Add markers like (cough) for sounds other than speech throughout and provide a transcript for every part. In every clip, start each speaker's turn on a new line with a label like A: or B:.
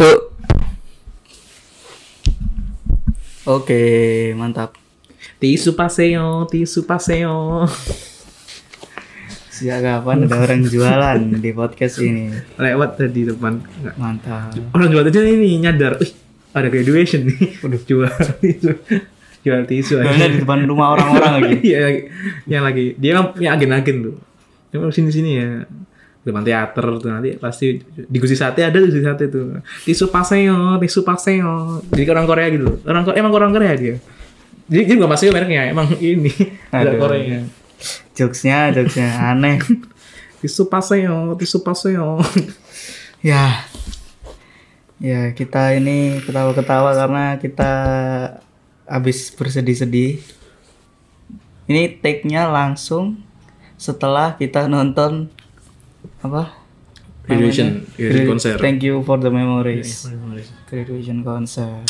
A: Satu. Oke, mantap.
B: Tisu paseo, tisu paseo.
A: Sejak kapan ada orang jualan di podcast ini?
B: Lewat tadi depan.
A: Mantap.
B: Orang jual aja ini nyadar. Wih, ada graduation nih. Udah jual tisu. Jual tisu aja.
A: Di depan rumah orang-orang lagi. (laughs)
B: Iya, yang lagi dia kan punya agen-agen tuh. Cuma sini sini ya. Depan teater tuh nanti pasti di gusi sate ada gusi sate tuh. Tisu paseo, tisu paseo. Jadi orang Korea gitu. Orang Korea emang orang Korea dia. Jadi dia bukan paseo mereknya, emang ini. Ada
A: Aduh.
B: Korea.
A: Jokesnya, jokesnya aneh.
B: Tisu paseo, tisu paseo.
A: Ya, ya kita ini ketawa-ketawa karena kita habis bersedih-sedih. Ini take-nya langsung setelah kita nonton apa?
B: Graduation, graduation
A: Gra-
B: konser.
A: Thank you for the memories. Graduation concert.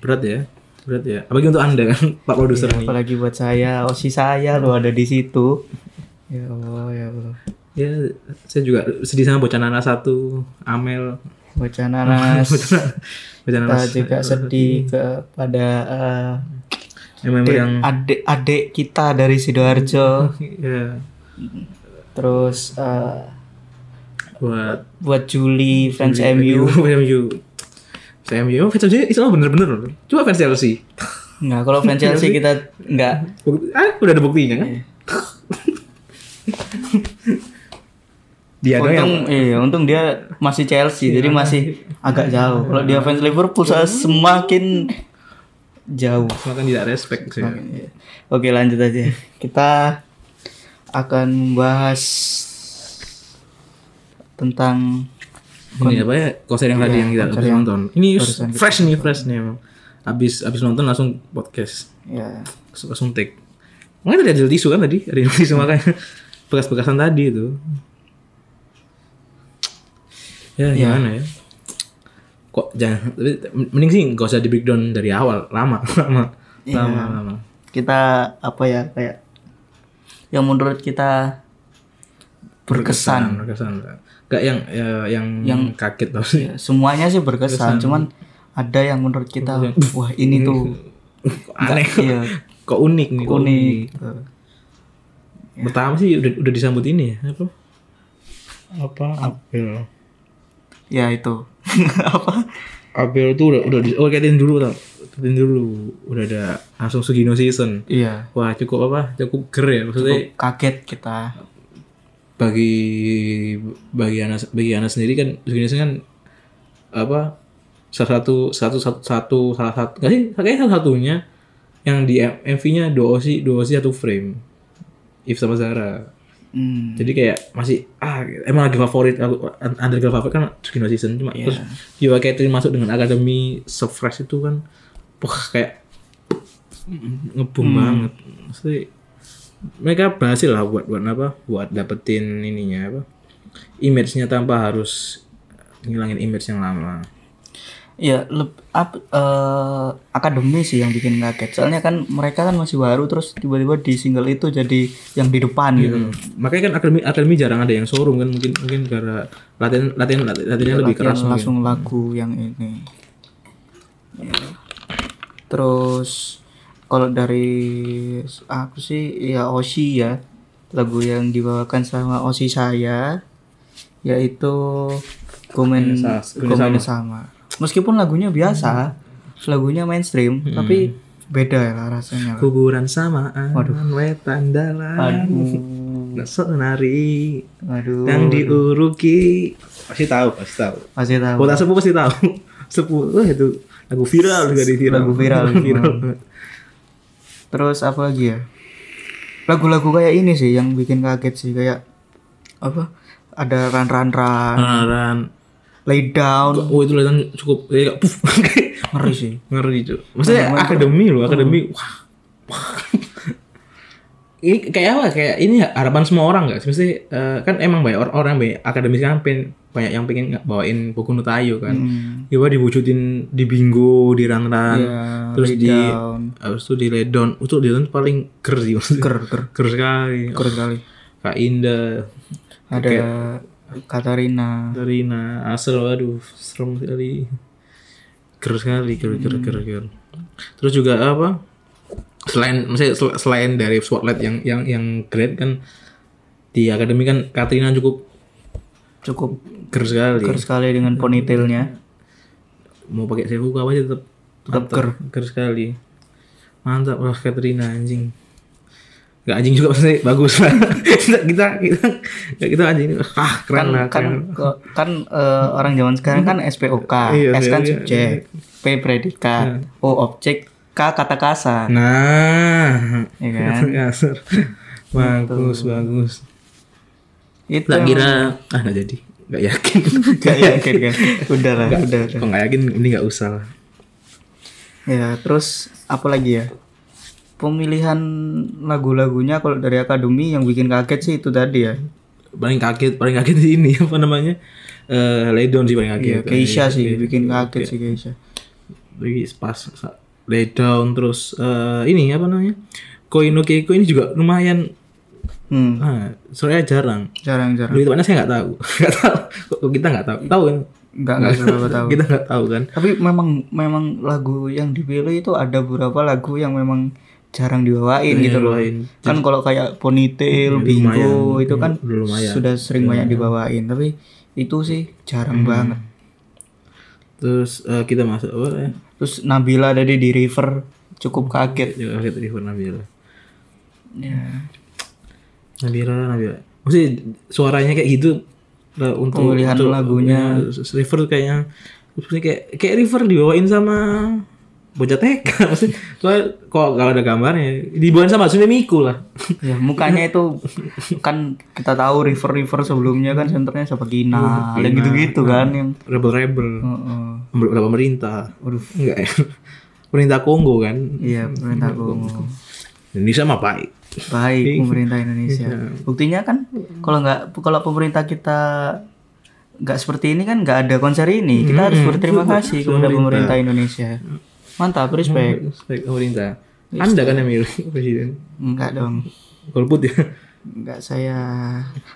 B: Berat ya, berat ya. Apalagi untuk anda kan, (laughs) Pak Produser
A: Ya, apalagi buat saya, osi saya lo ada di situ. Ya Allah, ya Allah.
B: Ya, saya juga sedih sama bocah Nana satu, Amel. (laughs)
A: Bocah nanas.
B: bocah
A: kita
B: Nanas.
A: juga sedih kepada
B: Yang member yang
A: adik-adik kita dari sidoarjo (laughs)
B: ya
A: terus eh,
B: buat
A: buat Juli fans MU
B: MU. Saya MU, fans MU itu bener-bener loh. Coba fans Chelsea.
A: nggak kalau fans Chelsea kita nggak
B: Bukti- ah, udah ada buktinya kan? (laughs) Dia doang yang
A: untung iya untung dia masih Chelsea jadi masih agak jauh kalau dia fans Liverpool saya semakin jauh
B: semakin tidak respect sih.
A: Iya. oke lanjut aja kita akan membahas tentang
B: Ini apa ya konser yang tadi yang kita habis
A: yang
B: nonton. Ini fresh nih, fresh nih emang. Habis habis nonton langsung podcast.
A: ya
B: Langsung, langsung take. Makanya tadi ada tisu kan tadi, ada tisu makanya bekas-bekasan tadi itu. Ya, gimana ya? Kok jangan tapi mending sih gak usah di breakdown dari awal, lama, (laughs) lama. Lama, lama.
A: kita apa ya kayak yang menurut kita berkesan
B: Berkesan. Gak yang ya, yang yang kaget tau sih.
A: Ya, semuanya sih berkesan cuman ada yang menurut kita wah ini tuh (laughs)
B: Aneh.
A: iya
B: Kok unik nih, kok
A: unik
B: Pertama sih udah udah disambut ini ya, apa? Apa? Apel.
A: ya itu (laughs) apa
B: Apel tuh udah udah di, oh kaitin dulu tau. Kaitin dulu. Udah ada langsung Sugino season.
A: iya
B: Wah, cukup apa? Cukup ger ya maksudnya
A: kaget kita
B: bagi bagi anak bagi anak sendiri kan season kan apa? Salah satu satu satu, satu salah satu nggak sih kayaknya salah satunya yang di MV-nya dua osi dua osi satu frame. If sama Zara.
A: hmm,
B: jadi kayak masih ah emang lagi favorit aku underground favorit kan Sugino season cuma
A: Iya.
B: terus Jiwa Catherine masuk dengan akademi se-fresh itu kan wah kayak ngebum
A: Hmm.
B: banget Maksudnya, mereka berhasil lah buat buat apa buat dapetin ininya apa image-nya tanpa harus ngilangin image yang lama
A: ya leb, ap, eh, akademi sih yang bikin kaget soalnya kan mereka kan masih baru terus tiba-tiba di single itu jadi yang di depan gitu
B: Hmm. makanya kan akademi akademi jarang ada yang showroom kan mungkin mungkin karena latihan latihan latihannya lebih
A: Latihan
B: keras mungkin.
A: langsung lagu yang ini Ya. terus kalau dari aku sih ya Oshi ya. Lagu yang dibawakan sama Oshi saya yaitu Gomen
B: Sa-
A: Gomen sama. Meskipun lagunya biasa lagunya mainstream tapi beda ya lah rasanya lah.
B: kuburan samaan wetan dalam
A: aduh.
B: Nasok nari
A: aduh.
B: yang diuruki. Pasti tahu pasti tahu.
A: Masih tahu.
B: Kota sepuh pasti tahu. Sepuh (laughs) wah itu lagu viral juga di viral.
A: Lagu viral.
B: viral.
A: Terus apa lagi ya? Lagu-lagu kayak ini sih yang bikin kaget sih kayak apa? Ada run run run,
B: Beneran.
A: lay down,
B: oh itu kelihatan cukup kayak puff (laughs)
A: ngeri sih.
B: ngeri cuy maksudnya akademi loh akademi wah wah. Ini kayak apa kayak ini harapan semua orang nggak sih mesti eh, kan emang banyak orang orang banyak akademis kan pengen banyak yang pengen nggak bawain buku Nutayo kan
A: Hmm.
B: Coba diwujudin di bingo, di run-run,
A: Iya,
B: terus di
A: down.
B: habis itu di down. Itu di down paling ger sih.
A: Ger ger
B: Ger sekali.
A: ger sekali.
B: Kak Indah.
A: Ada Katarina.
B: Katarina, Asel, waduh, serem sekali. Ger sekali, ger, ger, ger, ger. Terus juga apa? Selain, maksudnya sel- selain dari spotlight yang yang yang great kan di akademi kan Katrina cukup
A: Cukup
B: ger sekali.
A: ger sekali dengan ponytailnya.
B: Mau pakai sewu apa aja tetap
A: Tetap ger.
B: ger sekali. Mantap lah Katrina anjing. Gak anjing juga pasti bagus lah. (laughs) kita kita kita kita anjing ah keren lah
A: kan
B: keren.
A: ke- kan eh, orang zaman sekarang kan SPOK,
B: Iya,
A: S kan
B: iya,
A: subjek, P predikat, O objek, K kata kasar.
B: Nah,
A: Ya (laughs) kan?
B: Kasar. (laughs) bagus bagus.
A: Itu
B: Tak
A: yang-
B: kira ah nggak jadi, nggak yakin. (laughs)
A: Gak yakin kan. Udah lah, udah, udah.
B: Kok nggak yakin ini nggak usah lah.
A: Ya, terus apa lagi ya? Pemilihan lagu-lagunya kalau dari akademi yang bikin kaget sih itu tadi ya.
B: Paling kaget, paling kaget di ini apa namanya? Eh, Ledon sih paling kaget.
A: Iya, Keisha sih bikin kaget sih Keisha.
B: Lagi pas Ledon terus eh, ini apa namanya? Koino Keiko ini juga lumayan
A: Hmm,
B: ah, soalnya jarang.
A: jarang-jarang.
B: Dari mana saya nggak tahu. (laughs) Nggak tahu. Kok kita nggak tahu? Tahu kan?
A: Enggak enggak seberapa tahu.
B: Kita nggak tahu kan?
A: Tapi memang memang lagu yang dipilih itu ada beberapa lagu yang memang jarang dibawain gitu loh. Kan kalau kayak ponytail, bingo itu kan
B: lumayan.
A: sudah sering banyak dibawain, tapi itu sih jarang banget.
B: Terus eh, kita masuk apa ya?
A: Terus Nabila tadi di River cukup kaget.
B: Ya, kaget River Nabila.
A: Ya.
B: Nabila, Nabila. Maksudnya suaranya kayak gitu lah, untuk
A: Pemilihan
B: untuk-
A: lagunya.
B: ya, River kayaknya maksudnya kayak kayak River dibawain sama bocah TK (laughs) maksudnya. Soalnya kok kalau ada gambarnya. Dibawain sama Sune Miku lah.
A: Ya, mukanya itu (laughs) kan kita tahu River-River sebelumnya kan senternya siapa? Gina, yang gitu-gitu kan yang
B: rebel rebel
A: Heeh.
B: udah pemerintah.
A: Waduh.
B: enggak ya. (laughs) Pemerintah Kongo kan?
A: Iya, pemerintah Kongo.
B: Indonesia mah baik.
A: Baik pemerintah Indonesia. Buktinya kan kalau nggak kalau pemerintah kita nggak seperti ini kan nggak ada konser ini. Kita harus berterima kasih kepada pemerintah. Indonesia. Mantap, respect.
B: baik pemerintah anda kan yang milih presiden
A: Enggak dong.
B: golput ya
A: Enggak saya.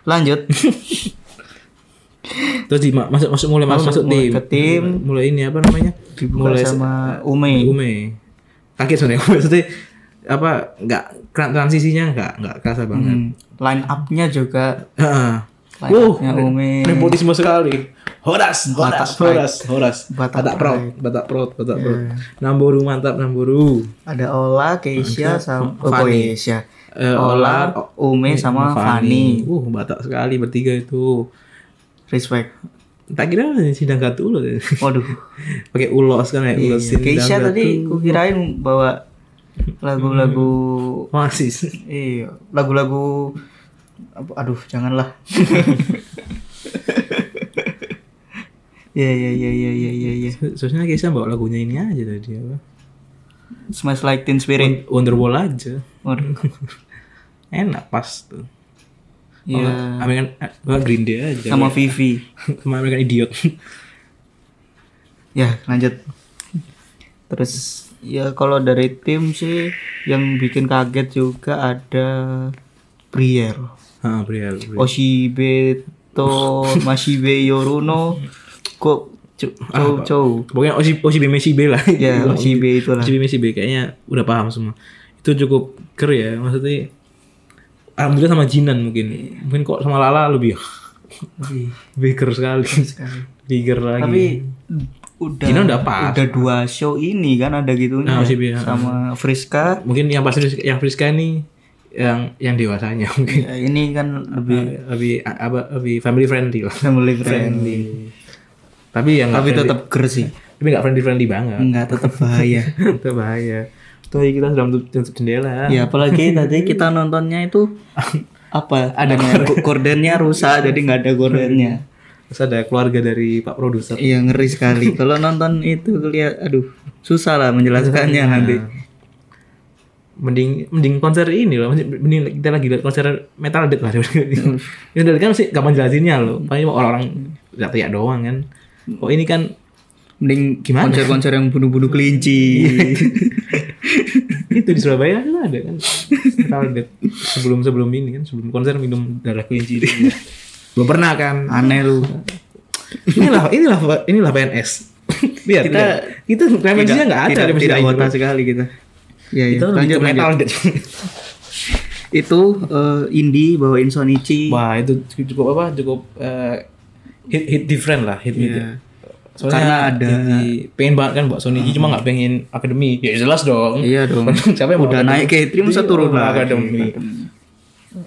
A: Lanjut. (laughs)
B: terus di ma- masuk masuk mulai masuk, masuk
A: mulai
B: tim.
A: ke tim.
B: mulai ini apa namanya
A: Dibuka
B: mulai
A: sama Ume.
B: Ume kaget sebenarnya (laughs) maksudnya apa nggak tra- transisinya nggak nggak kerasa banget
A: Hmm. Line up-nya juga
B: Heeh.
A: line
B: Wow,
A: up-nya Ume.
B: nepotisme sekali. Horas, horas,
A: Batak
B: horas, horas.
A: Batak
B: Batak prot, batak prot, batak prot. Namboru mantap, Namboru.
A: Ada Ola, Keisha sama oh,
B: Fanny.
A: Keisha.
B: Eh,
A: Ola,
B: Ola,
A: Ume sama Fani.
B: Uh, batak sekali bertiga itu.
A: Respect.
B: Tak kira sidang gatu loh.
A: Waduh. (laughs)
B: Pakai ulos kan ya, ulos
A: Iya, Keisha
B: sidang
A: tadi
B: gatu.
A: kukirain bawa lagu-lagu
B: masih.
A: iya lagu-lagu aduh janganlah (laughs) ya ya ya ya ya ya ya
B: Seharusnya Keisha bawa lagunya ini aja tadi apa?
A: Smash Like Teen Spirit
B: Wonderwall aja.
A: Waduh. (laughs)
B: Enak pas tuh.
A: ya
B: American eh, Green Day aja.
A: sama Vivi (laughs)
B: sama American Idiot.
A: ya lanjut terus ya kalau dari tim sih yang bikin kaget juga ada Brier
B: Ah, Briel. Briel.
A: Oshibe to (laughs) Mashibe Yoruno kok cow cow
B: Pokoknya Oshi Oshi Messi B lah. (laughs)
A: ya Oshibe itulah
B: Oshi Messi B kayaknya udah paham semua. Itu cukup ker ya maksudnya. Alhamdulillah sama Jinan mungkin. Mungkin kok sama Lala lebih lebih ker sekali. Lebih ger lagi.
A: tapi udah
B: Jinan udah pas.
A: udah dua show ini kan ada gitu
B: Nah, Oshibe, ya.
A: sama Friska
B: mungkin yang pasti yang Friska ini yang yang dewasanya mungkin
A: ya, ini kan lebih
B: lebih apa lebih family friendly lah.
A: family friendly
B: Tapi yang nggak
A: tapi tetap ger sih
B: tapi nggak friendly friendly banget.
A: nggak tetap bahaya (laughs)
B: Itu bahaya. Tuh kita sudah menutup tutup jendela.
A: ya apalagi tadi kita nontonnya itu (laughs) apa ada kordennya rusak jadi nggak ada kordennya
B: Terus ada keluarga dari Pak Produser.
A: iya ngeri sekali (laughs) kalau nonton itu lihat aduh susah lah menjelaskannya nanti
B: Mending mending konser ini loh. Mending kita lagi lihat konser Metal Dead lah. Dari kan sih gampang jelasinnya loh. Paling orang-orang teriak doang kan. Oh ini kan
A: mending
B: Gimana?
A: konser-konser yang bunuh-bunuh kelinci (laughs)
B: itu di Surabaya kan ada kan sebelum sebelum ini kan sebelum konser minum darah kelinci itu. belum pernah kan
A: Aneh lu.
B: inilah inilah inilah PNS lihat
A: Kita-
B: itu referensinya nggak ada
A: tidak,
B: referensi
A: tidak wota sekali kita. Ya,
B: itu
A: ya.
B: lebih
A: Lanjut,
B: metal.
A: Itu eh, indie bawain Sonichi.
B: wah itu cukup apa cukup eh, hit hit different lah hit hit
A: Iya.
B: Soalnya
A: Karena ada-
B: di- pengen banget kan buat Sony. Cuma nggak pengen akademi. Ya jelas dong.
A: Iya dong. (laughs)
B: siapa yang
A: Udah naik ke E3 masa
B: Iya,
A: turun lagi.
B: akademi.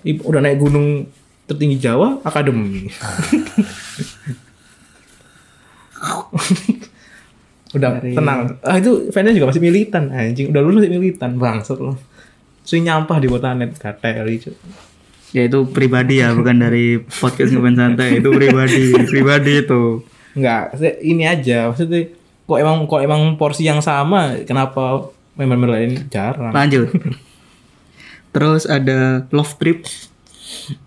B: I- udah naik gunung tertinggi Jawa akademi. (laughs) Udah tenang. Ah itu fansnya juga masih militan anjing. Udah lulus masih militan bangsat loh. Sering nyampah di botanet kata itu
A: Ya itu pribadi ya, bukan dari podcast ngefans santai. Itu pribadi, pribadi itu.
B: Enggak, ini aja maksudnya kok emang kok emang porsi yang sama kenapa member-member lain jarang
A: Lanjut. Terus ada Love Trip.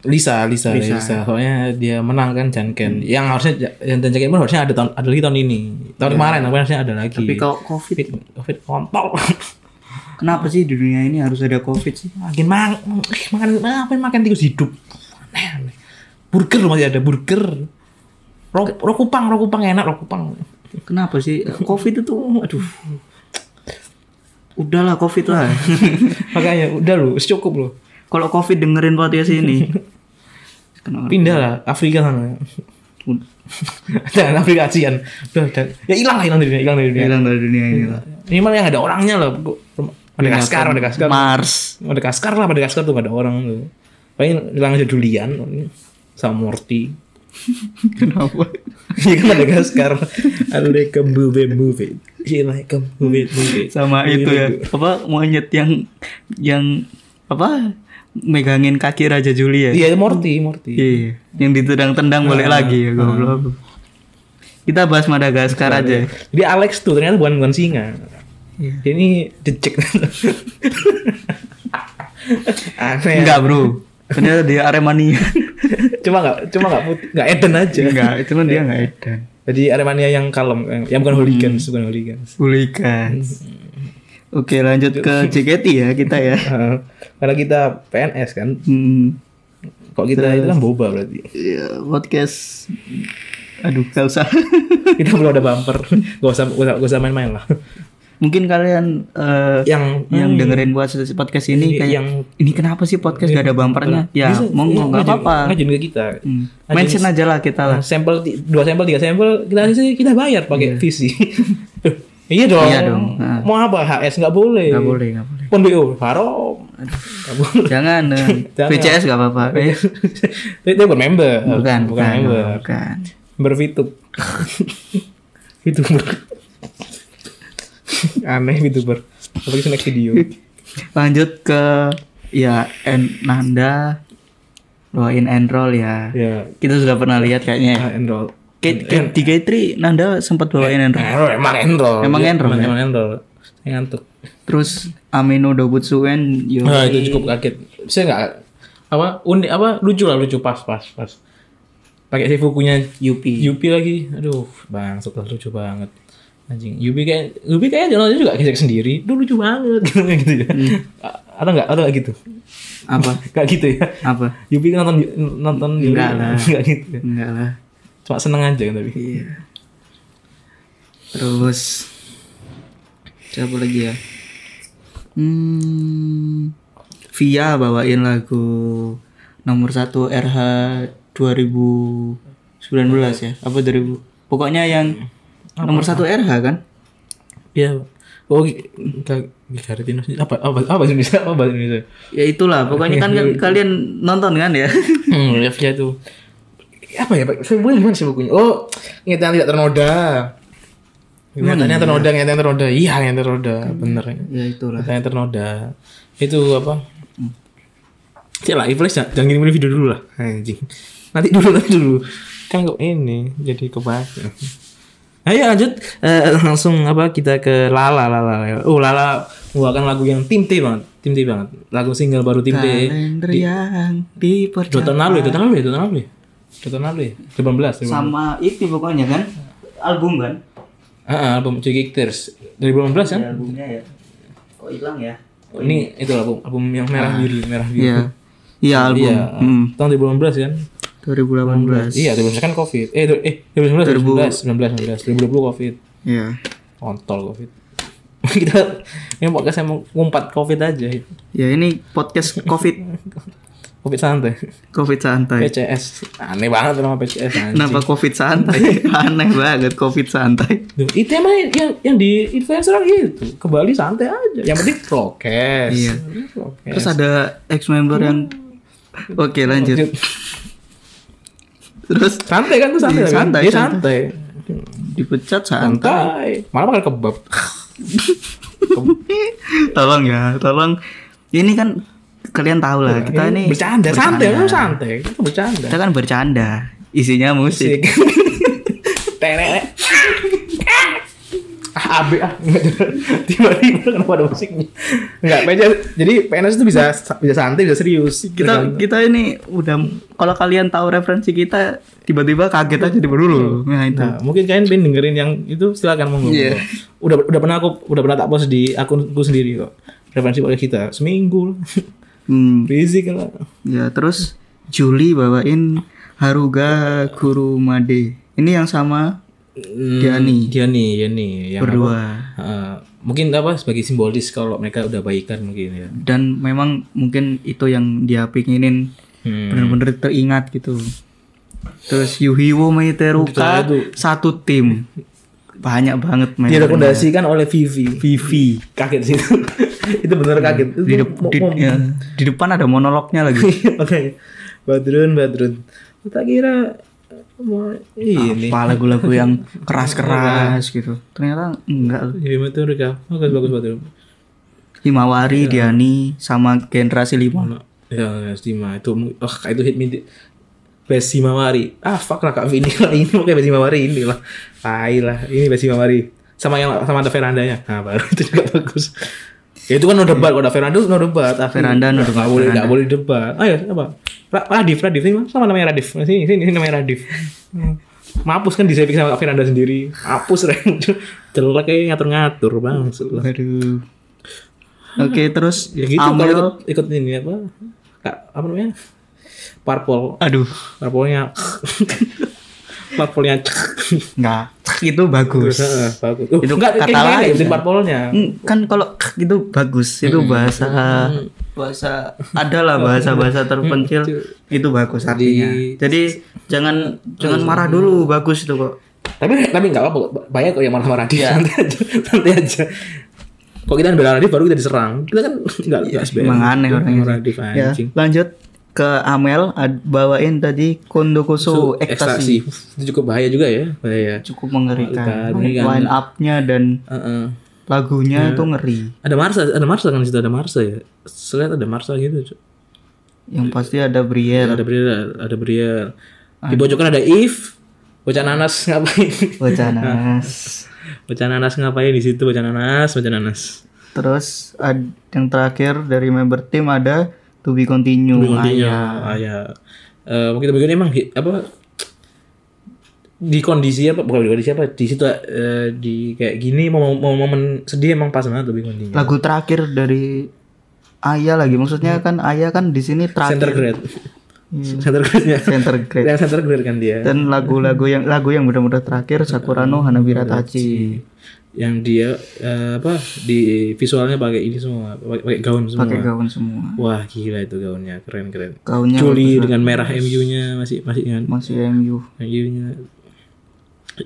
B: Lisa, Lisa,
A: Lisa.
B: Lisa, soalnya dia menang kan Janken. Yang harusnya yang Janken pun harusnya ada tahun ada lagi tahun ini. Tahun kemarin tapi harusnya ada lagi.
A: Tapi kalau COVID,
B: Covid, Covid kontol. (laughs)
A: kenapa sih di dunia ini harus ada COVID sih?
B: makin mang eh, makan apa makan tikus hidup. Aneh, aneh. Burger loh masih ada burger. Rok, rok kupang, rok kupang enak, rok kupang.
A: Kenapa sih COVID itu? Aduh. Udahlah COVID lah. (laughs)
B: Makanya udah lu, cukup lu.
A: kalau COVID dengerin podcast ini. Kenapa?
B: Pindah lah Afrika sana. (laughs) Jangan Afrika. Udah, udah. Ya hilang lah, hilang dari dunia, hilang dari dunia.
A: Hilang dari dunia ini lah.
B: Ini malah yang ada orangnya loh. Madagaskar, Madagaskar.
A: Mars.
B: Madagaskar lah, Madagaskar tuh gak ada orang tuh. Paling hilang aja Julian sama Morty. (laughs)
A: Kenapa?
B: Iya kan Madagaskar. I like a movie movie. She like a movie movie.
A: Sama itu ya. Apa monyet yang yang apa? Megangin kaki Raja Juli ya.
B: Iya Morty, Morty.
A: Iya, yang ditendang-tendang balik lagi ya goblok. Kita bahas Madagaskar aja.
B: Jadi Alex tuh ternyata bukan bukan singa.
A: Iya.
B: Dia ini decek. Aneh. (laughs)
A: Enggak, Bro. Ternyata dia Aremania. (laughs)
B: cuma nggak cuma nggak putih nggak Eden aja
A: Enggak, itu kan dia enggak edan.
B: jadi Aremania yang kalem yang- bukan hooligans bukan hooligans
A: Hooligans. Oke, lanjut ke JKT ya kita ya. (laughs)
B: Karena kita PNS kan
A: Hmm,
B: kok kita itu kan boba berarti
A: ya, podcast aduh gak usah.
B: kita belum ada bumper gak usah, gak usah main-main lah
A: Mungkin kalian eh,
B: yang
A: yang dengerin buat podcast ini
B: Ini
A: kayak
B: yang-
A: ini kenapa sih podcast gak ada bumpernya? Ya,
B: Bisa,
A: monggo
B: iya,
A: nggak apa-apa.
B: ngajin ke kita
A: Hmm. Mention aja lah kita lah.
B: sampel ti- dua sampel tiga sampel kita sih kita bayar pakai visi (laughs) iya dong
A: Iya dong, nah.
B: mau apa HS nggak boleh
A: Nggak boleh, nggak boleh.
B: pun BO haram nggak
A: Jangan, eh. (laughs) VCS gak apa-apa. Eh, (laughs)
B: dia bukan member
A: bukan,
B: bukan
A: bukan,
B: member
A: bukan.
B: member VTube VTuber (laughs) aneh VTuber apa sih next video
A: Lanjut ke ya en, Nanda bawain enroll ya.
B: ya
A: Kita sudah pernah lihat kayaknya. ya.
B: ah, enroll
A: ke, di K3 Nanda sempat bawain enroll.
B: enroll emang enroll
A: Emang
B: Dia-
A: enroll,
B: emang,
A: ya?
B: emang enroll saya ngantuk
A: Terus Amino Dobutsuen yo.
B: Nah, itu cukup kaget. Saya nggak apa unik apa lucu lah lucu pas pas pas. Pakai Seifukunya
A: Yupi.
B: Yupi lagi. Aduh, bang, setelah lucu banget. Anjing, Yupi kayak Yupi kayak jalan juga gesek sendiri. Duh lucu banget (laughs) gitu, gitu ya. A- Atau enggak? Atau enggak gitu?
A: Apa? (laughs)
B: Enggak gitu ya.
A: Apa?
B: Yupi kan nonton nonton.
A: Enggak lah. (laughs)
B: Enggak gitu. ya.
A: Enggak lah.
B: Cuma seneng aja kan tapi.
A: Iya. Terus siapa lagi ya? Hmm, Via bawain lagu nomor satu RH 2019 ya? Apa 2000? Pokoknya yang nomor satu RH kan?
B: Iya. Oh, Gigaretino apa apa apa Indonesia? Apa bahasa Indonesia?
A: Ya itulah. Pokoknya kan, (laughs) kan kalian nonton kan ya?
B: Hmm, Levia itu apa ya Pak? Saya bukan gimana sih bukunya? Oh, ingatan tidak ternoda. Ingatannya ternoda, ingatan ternoda. Iya, ingatan ternoda, bener.
A: ya itulah.
B: Ingatan ternoda. Itu apa? Cek lah, Ifles jangan kirimin video dulu lah. Anjing. Nanti dulu nanti dulu. Kan kok ini jadi kebaca. Ayo lanjut Eh, langsung apa kita ke Lala Lala. Oh Lala mengeluarkan lagu yang tim T banget, tim T banget. Lagu single baru tim T.
A: Kalender yang
B: Dua
A: dipercaya.
B: tahun lalu ya, dua tahun lalu ya, dua tahun lalu ya. Dua tahun lalu 18. 18.
A: Sama itu pokoknya kan? Album kan?
B: Ah, album Joy Tears 2018 kan?
A: Ya, albumnya ya. Kok hilang ya?
B: Ini itu album album yang merah biru, merah biru.
A: Iya. Iya album.
B: Iya,
A: Hmm.
B: tahun 2018 kan?
A: 2018.
B: Iya, 2019 kan Covid. Eh, eh 2019, 2019, 2019, 2020 Covid.
A: Iya.
B: Kontol Covid. (laughs) Kita ini podcast emang ngumpat Covid aja.
A: Ya ini podcast Covid (laughs)
B: Covid santai.
A: Covid santai.
B: PCS. Aneh banget nama PCS anjing.
A: Kenapa Covid santai? (laughs) Aneh banget Covid santai.
B: Duh, itu emang yang yang di influencer gitu. Ke Bali santai aja. Yang penting prokes.
A: Iya.
B: Prokes.
A: Terus ada ex member yang Oke, lanjut. Terus
B: santai kan tuh santai
A: Iya,
B: kan?
A: santai,
B: Dia
A: santai.
B: santai.
A: dipecat santai.
B: Santai. Malah makan kebab. (laughs)
A: Tolong ya, tolong. Ini kan kalian tahu lah, kita ini
B: bercanda, santai kan santai. Kita bercanda.
A: Kita kan bercanda. Isinya musik. (laughs)
B: Tenek. Ah, AB ah. (laughs) Tiba-tiba kenapa ada musiknya? Enggak, PNS, jadi PNS itu bisa bisa santai, bisa serius.
A: Kita kita ini udah kalau kalian tahu referensi kita tiba-tiba kaget aja di dulu. Nah, itu.
B: Nah, mungkin kalian pengen dengerin yang itu silakan monggo.
A: Iya.
B: Udah udah pernah aku udah pernah tak post di akunku sendiri kok. Referensi podcast kita seminggu.
A: Hmm, (laughs)
B: Rizik lah.
A: ya terus Juli bawain Haruga Kurumade. Ini yang sama Gianni.
B: Gianni, Gianni yang
A: berdua.
B: apa? Uh, mungkin apa sebagai simbolis kalau mereka udah baikan mungkin ya.
A: Dan memang mungkin itu yang dia pinginin
B: Hmm.
A: bener-bener teringat gitu. Terus Yuhiwo Meiteruka satu tim. Banyak banget main.
B: Direkomendasikan oleh Vivi.
A: Vivi.
B: Kaget sih itu. (laughs) itu bener kaget. Itu
A: Di,
B: mau-
A: di, ya, di depan ada monolognya lagi. (laughs)
B: Oke. Badrun, Badrun. Tak kira ini.
A: Apa lagu-lagu yang keras-keras gitu. Ternyata enggak loh.
B: Ya itu mereka. Bagus bagus Badrun.
A: Himawari, Diani, sama generasi lima.
B: Ya, ya Stima itu oh itu hit me Best Himawari. Ah, fuck lah Kak Vini lah ini oke Best Himawari ini lah. Tai lah, ini Best Himawari. Sama yang sama ada verandanya. Nah, baru itu juga (laughs) bagus. Ya itu kan no debat, kalau ada veranda no debat. Ah,
A: Veranda no debat,
B: boleh, nggak boleh debat. Ayo, apa? Ra- Radif, Radif, ini sama namanya Radif. Sini, sini, sini namanya Radif. Hmm. Mampus kan disepik sama veranda sendiri. Hapus Ren. (laughs) Jelek kayak ngatur-ngatur bang.
A: Aduh. Oke, terus
B: Ya gitu
A: Amel.
B: ikut, ikut ini apa? Kak, apa namanya? Parpol.
A: Aduh,
B: Parpolnya. (laughs) Parpolnya.
A: enggak. Itu bagus.
B: Bagus. Uh,
A: Itu
B: enggak
A: kata lain, ya.
B: parpolnya.
A: Hmm, kan kalau itu bagus, itu bahasa bahasa adalah bahasa-bahasa terpencil itu bagus artinya.
B: Di-
A: Jadi jangan jangan marah dulu, bagus itu kok.
B: Tapi tapi enggak apa-apa. Banyak kok yang marah-marah. Santai aja. Santai aja. Kok kita bela Radif baru kita diserang. Kita kan enggak enggak SBM.
A: Emang aneh orangnya.
B: Radif
A: Ya,
B: anjing.
A: lanjut ke Amel bawain tadi kondokusu ekstasi.
B: Ekstasi. Itu cukup bahaya juga ya. Bahaya.
A: Cukup mengerikan.
B: Mengerikan.
A: Line up-nya dan
B: Heeh.
A: lagunya itu ngeri.
B: Ada Marsa, ada Marsa kan di situ ada Marsa ya. Selihat ada Marsa gitu.
A: Yang pasti ada Brielle,
B: Ada Briel, ada Briel. Di pojokan ada If. Bocah nanas ngapain?
A: Bocah (laughs) Nas.
B: Bocah nanas ngapain di situ? Bocah nanas, bocah nanas.
A: Terus ad- yang terakhir dari member tim ada To Be Continue.
B: Intinya, ah, ya. Eh, mungkin begini emang apa di kondisi apa bukan di kondisi apa di situ eh, di kayak gini mau mau momen sedih emang pas banget lebih kondisinya.
A: Lagu terakhir dari Ayah lagi maksudnya kan Ayah kan di sini
B: Center
A: terakhir
B: grade. (laughs) Center grade-nya.
A: center grade
B: Yang center grade kan dia.
A: dan lagu-lagu yang lagu yang benar-benar terakhir Sakurano Hanabira Tachi
B: Yang dia eh, apa di visualnya pakai ini semua, pakai gaun semua.
A: pakai gaun semua
B: Wah gila itu gaunnya keren keren.
A: gaunnya
B: Juli dengan merah MU-nya masih masih kan
A: masih MU
B: MU-nya.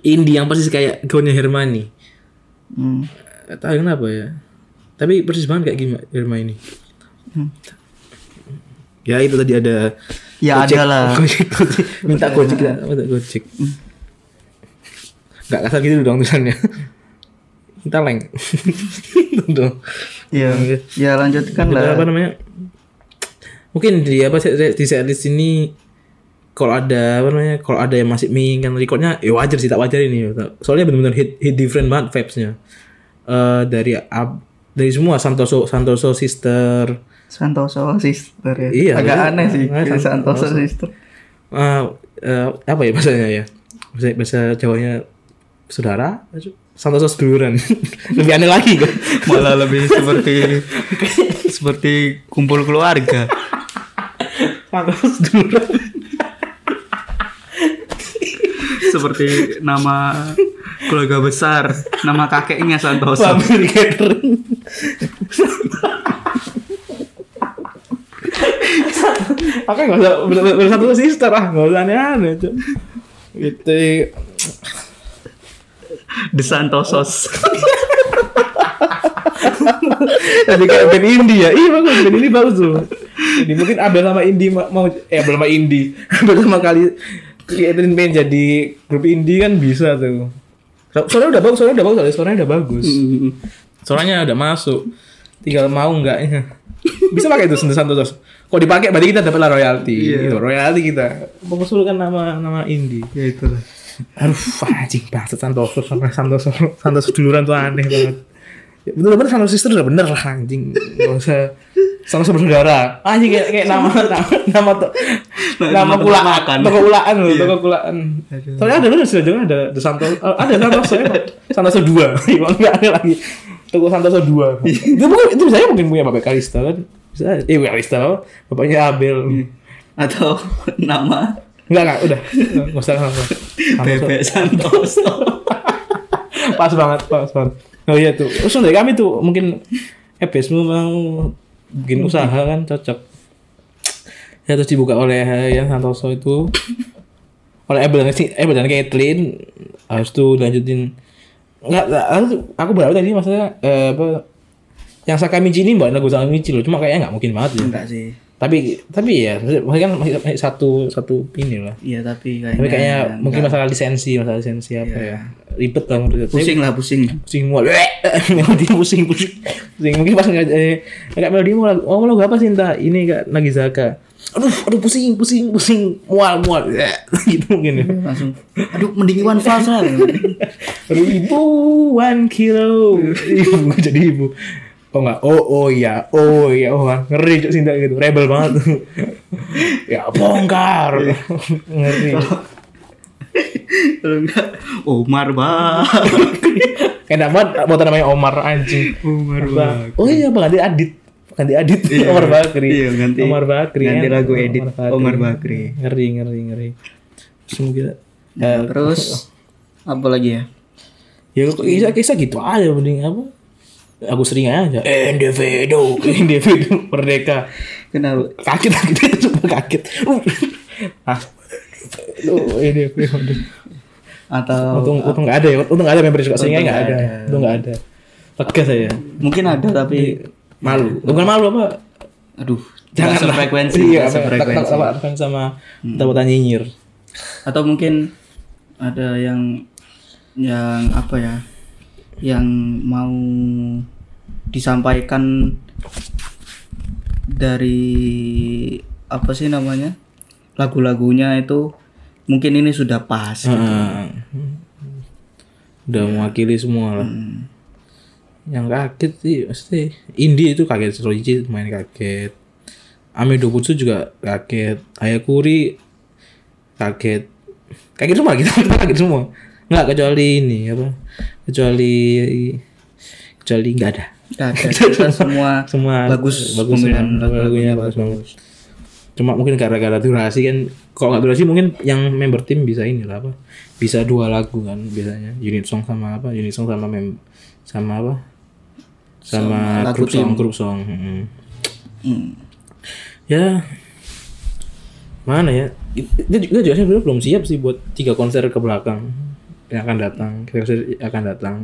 B: Indie yang persis kayak gaunnya Hermione.
A: Hmm.
B: Tahu kenapa ya. Tapi persis banget kayak gimana Hermione.
A: Hmm.
B: Ya itu tadi ada
A: ya ada (laughs) lah
B: minta gojek minta gojek. Gak kasar gitu dong tulisannya. Minta leng. (laughs) Dong.
A: ya ya lanjutkan lah.
B: apa namanya? Mungkin di apa sih di setlist ini kalau ada apa namanya kalau ada yang masih menginginkan recordnya ya wajar sih tak wajar ini. Soalnya benar-benar hit hit different banget vibesnya. Eh dari ab, dari semua Santoso Santoso Sister.
A: Santoso Sister ya.
B: Iya,
A: agak
B: iya.
A: aneh sih
B: Ah,
A: kayak Santoso. Sister.
B: Eh eh, apa ya bahasanya ya? Bahasa, bahasa Jawanya saudara Santoso seduluran (laughs) lebih aneh lagi kan
A: malah lebih (laughs) seperti seperti kumpul keluarga
B: Santoso seduluran
A: seperti nama keluarga besar, nama kakeknya Santoso.
B: Family catering. Oke nggak usah ber- ber- bersatu sister ah nggak usah aneh-aneh. Gitu.
A: The Santosos. (laughs)
B: Jadi kayak band indie ya. Iya bagus band ini bagus tuh. Jadi mungkin Abel sama Indi ma- mau eh Abel sama Indi. (laughs) Abel sama kali Catherine pengen jadi grup indie kan bisa tuh. So- Suaranya udah bagus, suaranya udah bagus, soalnya suaranya udah bagus. Suaranya udah masuk. Tinggal mau enggaknya. (laughs) Bisa pakai itu Santos Santos. Kalau dipakai berarti kita dapat lah royalti.
A: Iya.
B: Gitu, royalti kita. Mengusulkan nama nama indie.
A: ya itulah.
B: Aduh, anjing banget Santoso sama Santoso Santoso duluran tuh aneh banget. Ya, bener-bener Santoso sister udah bener lah anjing. Gak usah Santoso bersaudara. Anjing kayak, kayak nama (laughs) nama nama to- nama kulaan, toko kulaan loh, toko kulaan. Soalnya ada bener sih, jangan ada The Santoso, eh, ada Santoso ya, (laughs) Santoso dua, (laughs) Emang nggak ada lagi. Toko Santoso dua. itu mungkin itu saya mungkin punya Bapak Kalista kan. Bisa, eh Bapak Kalista, bapaknya Abel.
A: Atau nama
B: Enggak, enggak, udah. Enggak usah enggak usah. Santoso.
A: Bebek Santoso. (laughs)
B: pas banget pas banget oh iya tuh terus dari kami tuh mungkin Ebesmu mau bikin usaha kan cocok ya terus dibuka oleh yang Santoso itu oleh Ebel dan Ebel dan Caitlyn harus tuh lanjutin enggak aku berapa tadi maksudnya eh, apa yang Sakamichi ini mbak lagu Sakamichi loh cuma kayaknya nggak mungkin banget ya
A: Enggak sih.
B: Tapi tapi ya maksudnya kan satu satu ini lah
A: Iya tapi kayaknya.
B: tapi kayaknya mungkin
A: enggak.
B: masalah lisensi masalah lisensi apa
A: Iya.
B: ya ribet lah menurut
A: pusing lah pusing.
B: pusing mual (laughs) melodi pusing pusing pusing mungkin pas nggak eh, nggak melodi mau lagu oh, lagu apa sih entah ini kak Nagizaka aduh aduh pusing pusing pusing mual mual (laughs) gitu mungkin ya
A: Langsung. Aduh mending Iwan Fals lah. (laughs)
B: one kilo ibu jadi ibu oh enggak oh oh iya oh iya oh ngeri cok Sinta gitu rebel banget (laughs) ya bongkar ngeri
A: Kalau enggak Omar bah. (laughs)
B: enak banget buat namanya Omar anjing
A: Omar
B: Apa? Oh iya Bang Adit Adit. Ganti Adit Omar Bakri.
A: Iya, ganti-
B: Omar Bakri.
A: ganti
B: kan?
A: lagu edit Omar Bakri.
B: Ngeri ngeri ngeri. Semoga
A: Nah, terus (laughs) apa lagi ya?
B: ya kok kisah kisah gitu aja mending apa? Aku sering aja. Individu, (laughs) individu merdeka.
A: Kenapa?
B: Kaget kaget cuma kaget. (laughs) Ah. Individu.
A: Atau
B: Untung untung nggak ada ya. Untung nggak ada member suka seringai nggak ada.
A: ada.
B: Untung nggak ada. Lega saya.
A: mungkin ada tapi
B: Malu. Bukan malu apa?
A: aduh
B: Jangan
A: sefrekuensi
B: Iya, apa apa sama tabutan nyinyir.
A: atau mungkin ada yang yang apa ya yang mau disampaikan dari apa sih namanya lagu-lagunya itu mungkin ini sudah pas gitu.
B: Udah mewakili semua lah. Yang kaget sih pasti Indi itu kaget, Roji main kaget. Ame Dobutsu juga kaget. Ayakuri kaget. Kaget semua kita, kita (laughs) kaget semua. Enggak kecuali ini apa? Kecuali kecuali enggak ada.
A: Nggak ada. (laughs) Kita semua
B: Semua
A: bagus
B: bagus lagunya bagus banget. Cuma mungkin gara-gara durasi kan kalau nggak durasi mungkin yang member tim bisa ini lah apa? Bisa dua lagu kan biasanya. Unit song sama apa? Unit song sama mem sama apa? Sama, grup song, grup song. mm.
A: Hmm.
B: Ya mana ya? Itu juga juga sebenarnya belum siap sih buat tiga konser ke belakang yang akan datang. Yang akan datang.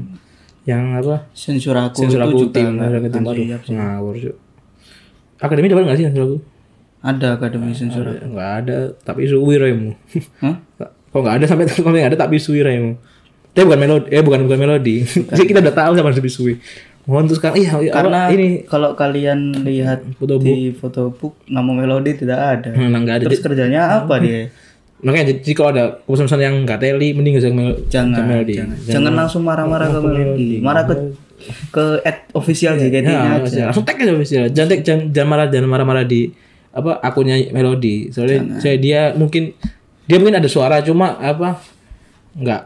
B: Yang apa?
A: sensor aku
B: Sensor
A: itu
B: aku
A: juga
B: tim, ada tim
A: siap sih.
B: ngawur Cuk. Akademi dapat nggak sih sensor aku?
A: ada akademi sensor aku
B: Nggak ada, tapi suwi remu. (laughs) Kok nggak ada sampai sampai nggak ada tapi suwi remu. Tapi bukan melodi, eh bukan bukan melodi. (laughs) Jadi kita udah tahu sama Suwi Suwi. Mohon terus sekarang iya apa,
A: karena
B: ini
A: kalau kalian lihat
B: Fotobook.
A: di fotobook nama melodi tidak ada
B: Hmm, nggak ada.
A: terus kerjanya apa dia
B: Makanya jadi kalau ada keputusan yang nggak teli mending nggak usah mel-
A: jangan
B: melodi.
A: jangan, jangan langsung marah-marah ke melodi marah ke ke ad official JKT nya
B: Ya,
A: aja
B: langsung tag aja official. Jangan tag, jangan, jangan marah jangan marah-marah di apa akunnya melodi. Soalnya saya dia mungkin dia mungkin ada suara cuma apa nggak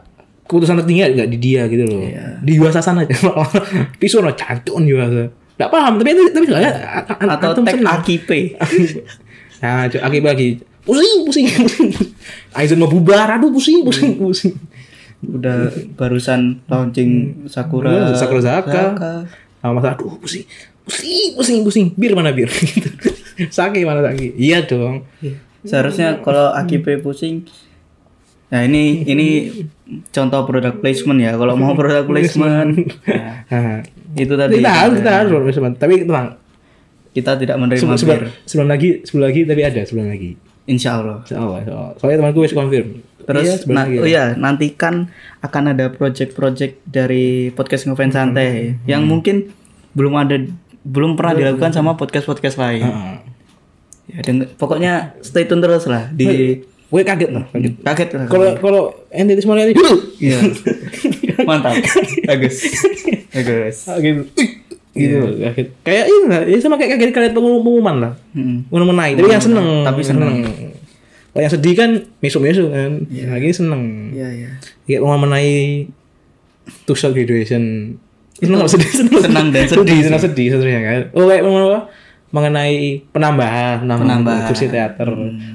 B: keputusan tertinggi nggak di dia gitu loh. Di Yuasa sana aja. (laughs) Pisau no cantun Yuasa. Nggak paham tapi tapi tapi soalnya
A: atau tag. AKP (laughs)
B: Nah, cu- aki bagi pusing pusing. Pusing (laughs) Aizen mau bubar aduh pusing pusing pusing.
A: Udah barusan launching Sakura.
B: Sakura Zaka. sama masa aduh pusing. Pusing pusing pusing. Bir mana bir? (laughs) Saki mana Saki? Iya dong.
A: Seharusnya kalau AKP pusing Nah ini ini contoh product placement ya. Kalau mau product (laughs) placement,
B: nah,
A: itu tadi.
B: Kita harus kita harus Mas. tapi tenang.
A: Kita tidak menerima
B: sebelum, sebelum, sebelum lagi sebelum lagi tapi ada sebelum lagi
A: Insya Allah.
B: Insya Allah, insya Allah. soalnya temanku wis confirm
A: Terus
B: Iya,
A: na-
B: lagi.
A: oh ya nantikan akan ada project-project dari podcast ngefans santai yang mungkin belum ada belum pernah dilakukan sama podcast-podcast lain.
B: Heeh.
A: Ya, deng- pokoknya stay tune terus lah di
B: gue kaget lah kaget
A: kaget lah.
B: kalau kalau entitas Maliani
A: Iya. (laughs) Mantap. (laughs) Bagus. Bagus.
B: Ah, gitu. Kaget kayak ini lah ya sama kayak kaget kalian pengumuman, lah.
A: Mm.
B: pengumuman naik tapi yang seneng.
A: Tapi seneng.
B: kalau yang sedih kan mesum mesum kan yang lagi seneng.
A: Iya, iya.
B: kayak pengumuman naik shot graduation. Seneng nggak sedih? Seneng.
A: Senang dan sedih
B: senang sedih sebenarnya kan. Oh kayak pengumuman apa? Mengenai penambahan penambahan,
A: Penambahan.
B: kursi teater.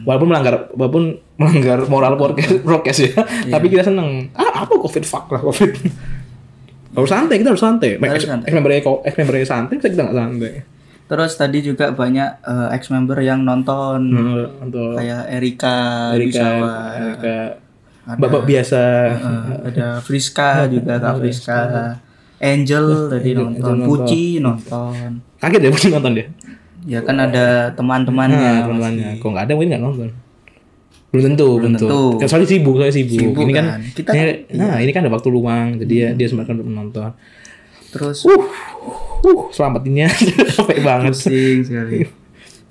B: Walaupun melanggar walaupun melanggar moral prokes (laughs) ya. Tapi kita seneng. Ah apa covid? Fuck lah covid harus santai kita harus santai.
A: Harus
B: ex
A: santai.
B: member ex member santai kita nggak santai.
A: Terus tadi juga banyak eh, ex member yang nonton.
B: Hmm, untuk
A: kayak Erika,
B: Erika, Erika, bapak biasa.
A: Eh, ada Friska juga Kak Friska, Angel tadi nonton, Puci nonton.
B: kaget ya mungkin nonton dia?
A: Ya kan ada teman-temannya.
B: Nah, teman-temannya. kok nggak ada mungkin nggak nonton belum tentu belum tentu.
A: tentu.
B: kan soalnya sibuk soalnya sibuk,
A: Sibuk
B: ini kan,
A: kan. Kita
B: ini- nah ini kan ada waktu luang jadi ya dia sempatkan untuk menonton
A: Terus?
B: Uh uh selamatinnya. (laughs) Capek banget.
A: Pusing sekali.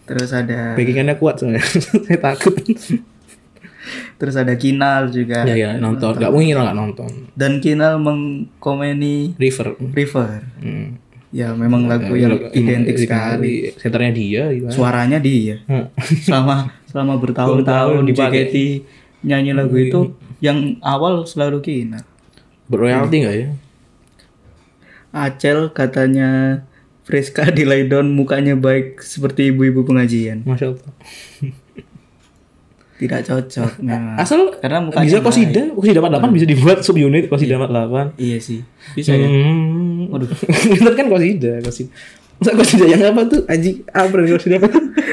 A: Terus ada
B: backingannya kuat soalnya. (laughs) Saya takut.
A: Terus ada Kinal juga.
B: ya ya nonton. Nggak mungkin nggak nonton.
A: Dan Kinal mengkomeni
B: River.
A: River.
B: hmm.
A: Ya memang lagu yang
B: Emang
A: identik sekali.
B: senternya dia gimana
A: Suaranya dia.
B: Hmm. (laughs)
A: selama selama bertahun-tahun
B: Bertahun
A: di. JKT nyanyi lagu itu yang awal selalu Kina.
B: berroyalti nggak ya
A: Acel katanya Friska di Laydon mukanya baik seperti ibu-ibu pengajian.
B: masya allah (laughs)
A: Tidak cocok (laughs) memang.
B: asal
A: Karena mukanya
B: bisa kosida kosida 48 bisa dibuat subunit kosida 48
A: Iya sih. Bisa ya.
B: Hmm. Waduh. (laughs) Itu kan kosida, kosida. Masa kosida yang apa tuh? Anjing, apa nih kosida apa?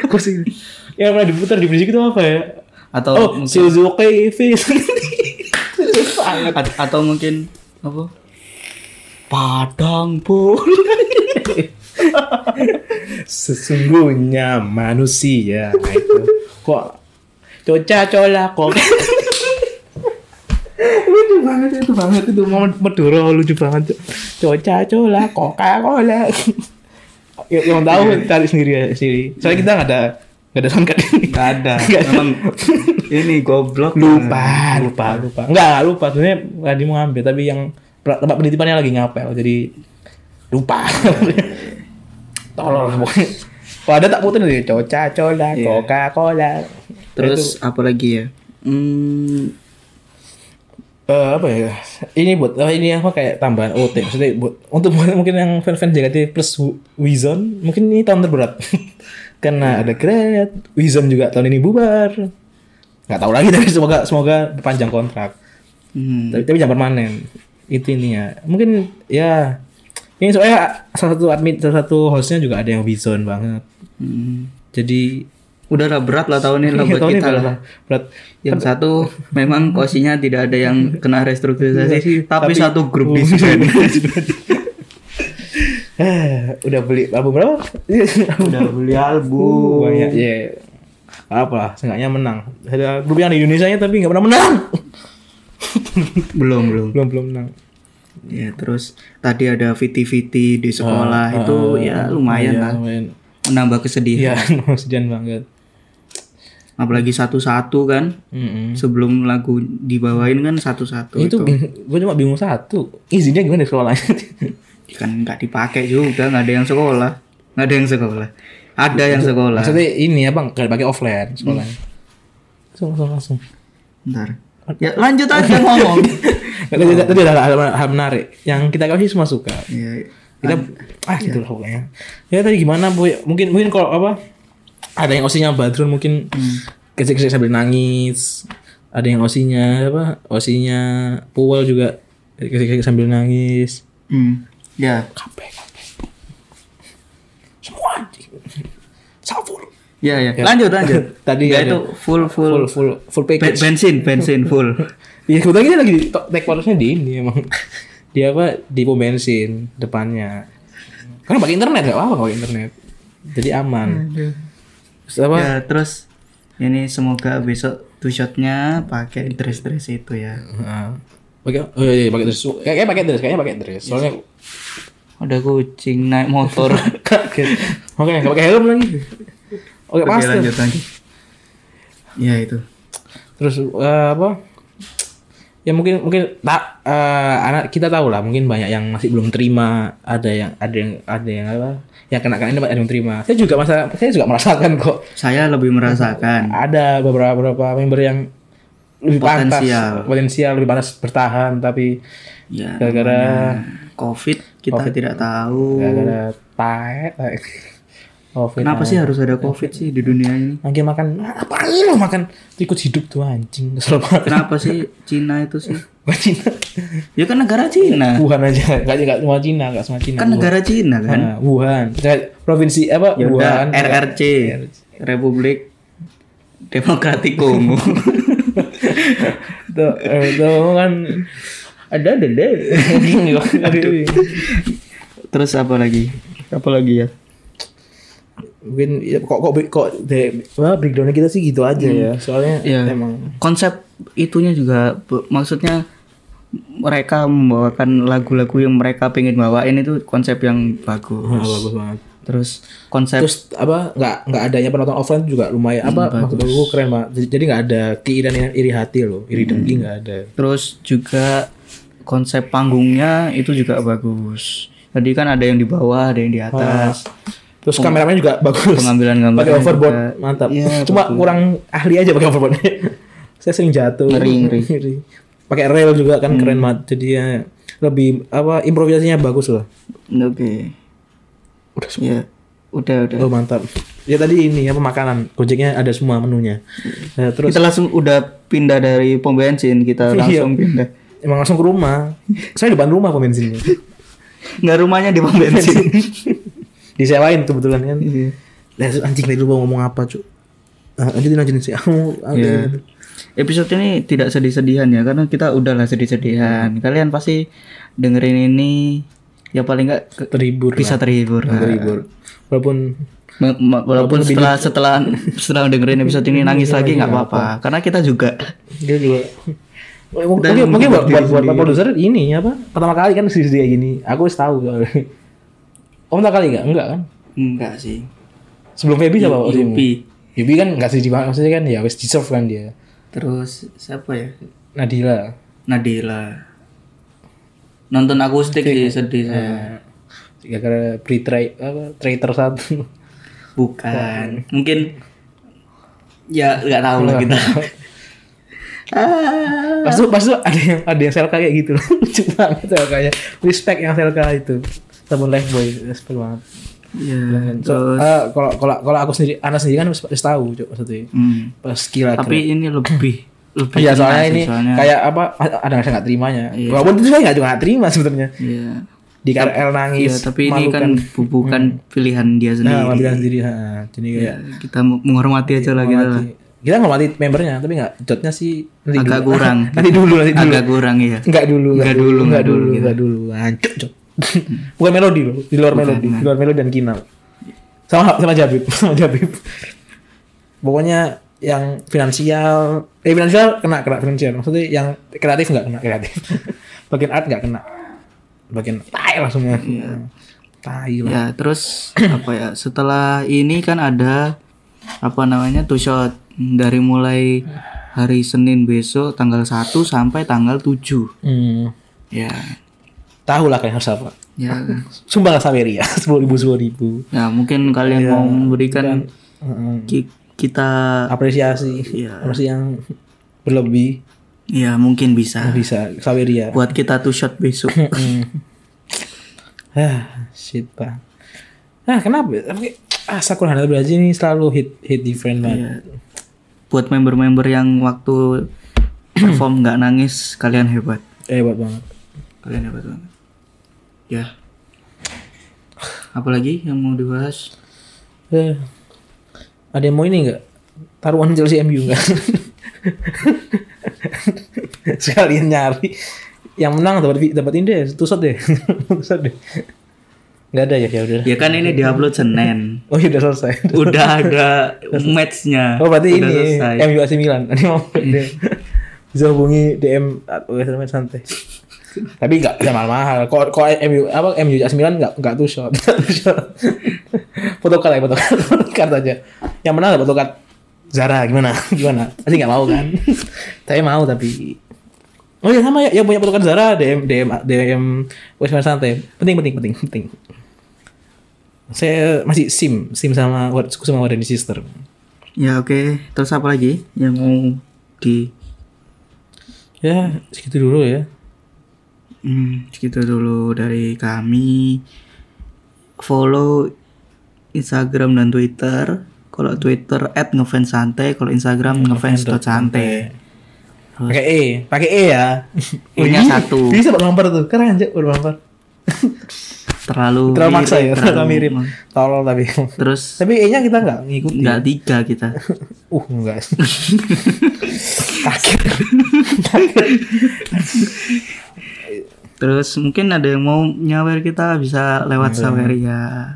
B: kosida. (laughs) Yang pernah diputar di musik itu apa ya?
A: Atau
B: Oh, Suzuki Face. (laughs)
A: At- atau mungkin apa? Padang pun.
B: Sesungguhnya manusia. Itu. Kok coca cola kok. Banget itu banget itu momen Maduro lucu banget coca cola coca cola. (laughs) Yang, yang tahu cari sendiri ya sendiri soalnya kita nggak ada nggak ada
A: Gak ada. (laughs)
B: Nggak ada.
A: Memang ini goblok.
B: lupa lupa lupa. Nggak lupa. Sebenarnya tadi mau ngambil tapi yang tempat penitipannya lagi ngapel jadi lupa. Tolol lah pokoknya. Kalau ada tak putar nih coca cola
A: Iya.
B: coca cola.
A: Terus apa lagi ya? Hmm,
B: Eh, apa ya? Ini buat oh, ini apa kayak tambahan OT maksudnya buat untuk buat mungkin yang fan-fan JKT plus Wi- Wizon mungkin ini tahun terberat. (laughs) Karena ada Great Wizon juga tahun ini bubar. Nggak tahu lagi (laughs) tapi semoga semoga panjang kontrak.
A: Hmm,
B: tapi, tapi jangan permanen. Itu intinya mungkin ya ini soalnya salah satu admin salah satu hostnya juga ada yang Wizon banget.
A: Hmm.
B: jadi
A: Udah lah berat lah tahun ini (laughs) lah buat
B: tahun
A: kita
B: berat
A: lah.
B: lah. berat
A: Yang satu memang kosinya tidak ada yang kena restrukturisasi, tapi,
B: Tapi-
A: satu grup disband. (laughs)
B: Eh, udah beli album berapa? (laughs)
A: Udah beli album.
B: banyak ya apa lah seenggaknya menang ada grup yang di Indonesia nya tapi nggak pernah menang
A: belum belum.
B: belum belum menang
A: Ya terus tadi ada viti-viti di sekolah
B: Ah,
A: itu
B: ah,
A: ya lumayan
B: iya,
A: lah
B: lumayan
A: menambah kesedihan.
B: iya sedih banget
A: Apalagi satu-satu kan.
B: Mm-mm.
A: Sebelum lagu dibawain kan satu-satu
B: itu gue cuma bingung satu. Izinnya gimana sekolahnya (laughs)
A: kan nggak dipakai juga nggak ada yang sekolah. Nggak ada yang sekolah. Ada yang sekolah.
B: maksudnya ini apa nggak pakai offline sekolahnya. Langsung langsung langsung.
A: Ntar ya lanjut aja ngomong.
B: Tadi (laughs) tadi ada hal, menarik yang kita kasih semua suka.
A: Ya,
B: kita ah gitu lah pokoknya. Ya tadi gimana boy mungkin mungkin kalau apa ada yang osinya Badrun mungkin. Gesek-gesek sambil nangis. Ada yang osinya apa osinya Puwel juga gesek-gesek sambil nangis.
A: Hmm. Ya.
B: kabeh semua anjing. Full.
A: Ya ya. Lanjut lanjut. (laughs)
B: Tadi ada-
A: itu full full,
B: full full full package.
A: Bensin bensin full.
B: Iya (laughs) kebetulan kita lagi take photos-nya di ini emang. Dia apa di pom bensin depannya. Karena pakai internet gak apa-apa pakai internet. Jadi aman Terus apa
A: Ya terus ini semoga besok two shotnya pakai dress dress itu ya.
B: Heeh. pakai oh iya, iya pakai dress kayak kayak pakai dress kayaknya pakai dress soalnya
A: Ada kucing naik motor. (laughs)
B: kaget oke nggak pakai helm lagi oke
A: Oke
B: pasti
A: lanjut lanjut. Ya itu.
B: terus eh, apa ya mungkin mungkin tak eh, anak kita tahu lah mungkin banyak yang masih belum terima ada yang ada yang ada yang apa yang kena kena ini ada yang terima saya juga masa saya juga merasakan kok
A: Saya lebih merasakan.
B: ada beberapa beberapa member yang lebih
A: Potensial.
B: pantas potensial lebih pantas bertahan tapi
A: Ya.
B: gara-gara
A: COVID kita tidak tahu.
B: gara-gara. Covid
A: Kenapa sih harus ada COVID sih di dunia ini?
B: makin makan ngapain lo makan? Tikus hidup tuh anjing.
A: Kenapa sih Cina itu sih? (laughs)
B: Cina.
A: Ya kan negara Cina.
B: Wuhan aja. (laughs) Nggak nggak semua Cina nggak semua Cina
A: Kan negara Cina kan?
B: Nah, Wuhan. Provinsi apa?
A: Ya udah
B: Wuhan.
A: RRC Republik Demokratik Kongo. (laughs)
B: tuh eh, tuh kan. Ada ada deh
A: Terus apa lagi? Apa lagi ya?
B: Mungkin ya, kok kok kok de, wah breakdownnya kita sih gitu aja ya soalnya
A: Iya.
B: emang
A: Konsep itunya juga maksudnya mereka membawakan lagu-lagu yang mereka pengen bawain itu konsep yang bagus.
B: ah, bagus banget
A: Terus konsep
B: terus apa nggak nggak adanya penonton offline juga lumayan apa maksud aku keren banget jadi jadi nggak ada keirian iri hati loh iri dengki nggak ada
A: terus juga konsep panggungnya itu juga bagus. Tadi kan ada yang di bawah, ada yang di atas.
B: Terus kameramennya juga bagus.
A: Pengambilan gambar
B: pakai overboard mantap.
A: Iya,
B: cuma kurang ahli aja pakai overboard. (laughs) Saya sering jatuh.
A: Ngeri, ngeri. (laughs)
B: pakai rail juga kan keren banget. Jadi ya lebih apa improvisasinya bagus loh.
A: Oke.
B: udah
A: Ya. Udah, udah.
B: oh mantap. Ya tadi ini apa makanan. Gojeknya ada semua menunya. Nah, terus
A: Kita langsung udah pindah dari pom bensin, kita (laughs)
B: Iya.
A: langsung pindah.
B: emang langsung ke rumah. Saya depan rumah pom bensinnya.
A: Nggak rumahnya di pom bensin.
B: Disewain kebetulan kan.
A: Iya.
B: Lah, anjing tadi lu mau ngomong apa cuk? Ah, lanjutin lanjutin sih aku
A: Iya. Episode ini tidak sedih-sedihan ya, karena kita udahlah sedih-sedihan. Kalian pasti dengerin ini, ya paling nggak ke-
B: terhibur
A: bisa terhibur.
B: lah. terhibur. Walaupun
A: Ma- ma- Walaupun setelah setelah setelah dengerin episode ini (laughs) nangis lagi nggak apa-apa, karena kita juga.
B: Dia juga. Mungkin mungkin buat buat buat produser ini apa? Pertama kali kan sedih kayak gini. Aku harus tahu soalnya oh pertama kali enggak enggak kan
A: enggak sih.
B: sebelum Feby siapa waktu
A: Yupi.
B: Yubi kan nggak sedih banget maksudnya kan ya wes deserve kan dia
A: Terus siapa ya?
B: Nadila
A: Nadila. Nonton akustik sih sedih saya.
B: gara-gara pre tray apa traitor satu
A: Bukan. Mungkin ya nggak tahu lah kita. ah.
B: pas itu pas ada yang ada yang selka kayak gitu (laughs) lucu banget selkanya respect yang selka itu temen live boy respect banget
A: Ya,
B: So, ah, kalau kalau kalau aku sendiri anak sendiri kan harus tahu cok maksudnya
A: Hmm.
B: pas gila
A: Tapi ini lebih lebih
B: Iya soalnya ini
A: soalnya-
B: kayak apa ada saya nggak terimanya. Walaupun itu saya nggak juga nggak terima sebenarnya.
A: Iya.
B: Di KRL nangis.
A: Iya, tapi ini kan bu- bukan pilihan dia
B: nah,
A: sendiri.
B: pilihan sendiri. Ha, jadi kayak
A: Ya, kita menghormati aja lah kita lah.
B: kita ngomati membernya tapi nggak jotnya sih nanti
A: Agak
B: dulu.
A: kurang. (laughs)
B: nanti dulu nanti dulu.
A: Agak kurang ya.
B: Nggak dulu,
A: Nggak dulu,
B: nggak
A: nggak
B: dulu,
A: dulu,
B: nggak dulu. Hancur, cok. (laughs) Bukan melodi loh, di luar melodi, di luar melodi dan kinal. Sama sama Jabib, (laughs) sama Jabib. Pokoknya yang finansial, eh finansial kena kena finansial. Maksudnya yang kreatif nggak kena kreatif. (laughs) Bagian art nggak kena. Bagian tai lah semua. Tai lah.
A: Ya, terus (clears throat) apa ya? Setelah ini kan ada apa namanya? Two shot dari mulai hari Senin besok tanggal 1 sampai tanggal 7.
B: Hmm.
A: Ya.
B: Tahu lah kalian harus apa.
A: Ya. (laughs)
B: Sumbang Saweria, (laughs) sepuluh ribu sepuluh ribu.
A: Ya, mungkin kalian mau memberikan ki- kita
B: Apresiasi, apa sih yang berlebih
A: ya mungkin bisa
B: bisa Saweria.
A: buat kita two shot besok. (laughs)
B: Ah, shit pak. Ah, kenapa? Tapi ah, Sakura Hana Brazil ini selalu hit hit different banget.
A: Iya. buat member-member yang waktu perform nggak nangis kalian hebat
B: hebat banget.
A: kalian hebat banget ya apalagi yang mau dibahas
B: Eh, ada yang mau ini nggak? Taruhan Chelsea MU nggak? (laughs) Sekalian nyari. Yang menang dapat dapat ini deh, tusot deh. (laughs) tusot deh. Nggak ada ya, ya udah.
A: ya kan ini diupload Senin (laughs)
B: Oh, iya, udah selesai.
A: udah ada matchnya
B: Oh, berarti
A: Udah
B: ini
A: selesai.
B: MU AC Milan. Ini mau bisa hubungi DM WSM santai. Tapi enggak ada mahal-mahal. Kok kok MU apa MU Milan enggak enggak tuh shot. Photocard (laughs) ya. Photocard aja. Yang menang photocard Zara gimana? Gimana? Pasti enggak mau kan? Saya mau tapi Oh ya sama ya, yang punya photocard Zara DM DM DM WSM santai. Penting penting penting penting. Saya masih sim, sim sama sama Wadani Sister.
A: ya oke terus apa lagi yang mau di
B: Ya, segitu dulu ya.
A: Hmm, segitu dulu dari kami. Follow Instagram dan Twitter. Kalau Twitter @ngefans santai, kalau Instagram ngefans santai.
B: Pakai E, pakai E ya. (laughs) Ih,
A: satu.
B: Bisa bumper tuh. Keren aja bumper. (laughs)
A: Terlalu
B: Terlalu maksa ya, terlalu mirip. Tolol tapi.
A: Terus (laughs)
B: Tapi E-nya kita enggak ngikutin.
A: nggak tiga kita.
B: Uh, enggak. Kaget.
A: Terus mungkin ada yang mau nyawer kita bisa lewat sawer ya.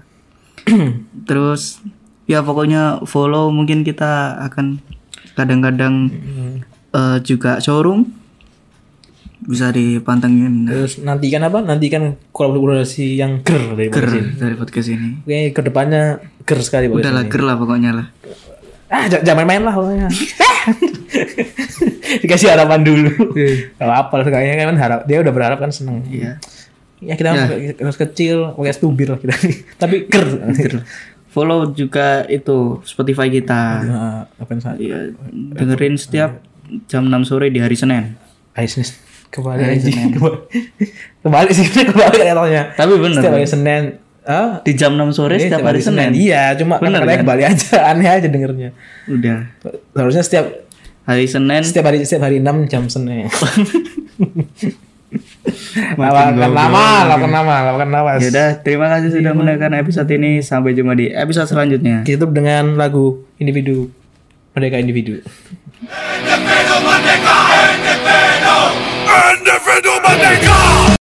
A: (clears throat) Terus ya pokoknya follow mungkin kita akan kadang-kadang eh, juga showroom bisa dipantengin
B: Terus nantikan apa? Nantikan kolaborasi yang ger dari
A: ger
B: podcast ini.
A: dari podcast ini.
B: Oke, ke depannya ger sekali podcast
A: Udah lah ger lah pokoknya lah.
B: Ah, jangan main-main lah pokoknya. (laughs) Dikasih harapan dulu. Gak apa lah, kayaknya kan harap dia udah berharap kan seneng.
A: Iya.
B: Ya kita harus kecil, pakai stubir lah kita. (laughs) Tapi ger.
A: Follow juga itu Spotify kita.
B: Nah, apa yang?
A: Iya, dengerin setiap jam 6 sore di hari Senin.
B: Aisnis kembali aja. Kembali sih kembali katanya.
A: Tapi bener.
B: Setiap hari Senin. Ah,
A: Di jam 6 sore
B: ini
A: setiap hari Senin.
B: Iya, cuma
A: Bener,
B: kadang-kadang
A: kan?
B: kembali aja, (laughs) aneh aja dengernya.
A: Udah.
B: Harusnya setiap
A: Hari Senin
B: setiap hari setiap hari 6 jam Senin. (laughs) (laughs) Lawakan nama, lawakan nama, lawakan nama.
A: Ya udah, terima kasih sudah mendengarkan episode ini. Sampai jumpa di episode selanjutnya.
B: Kita tutup dengan lagu individu Merdeka Individu.
C: Individu merdeka!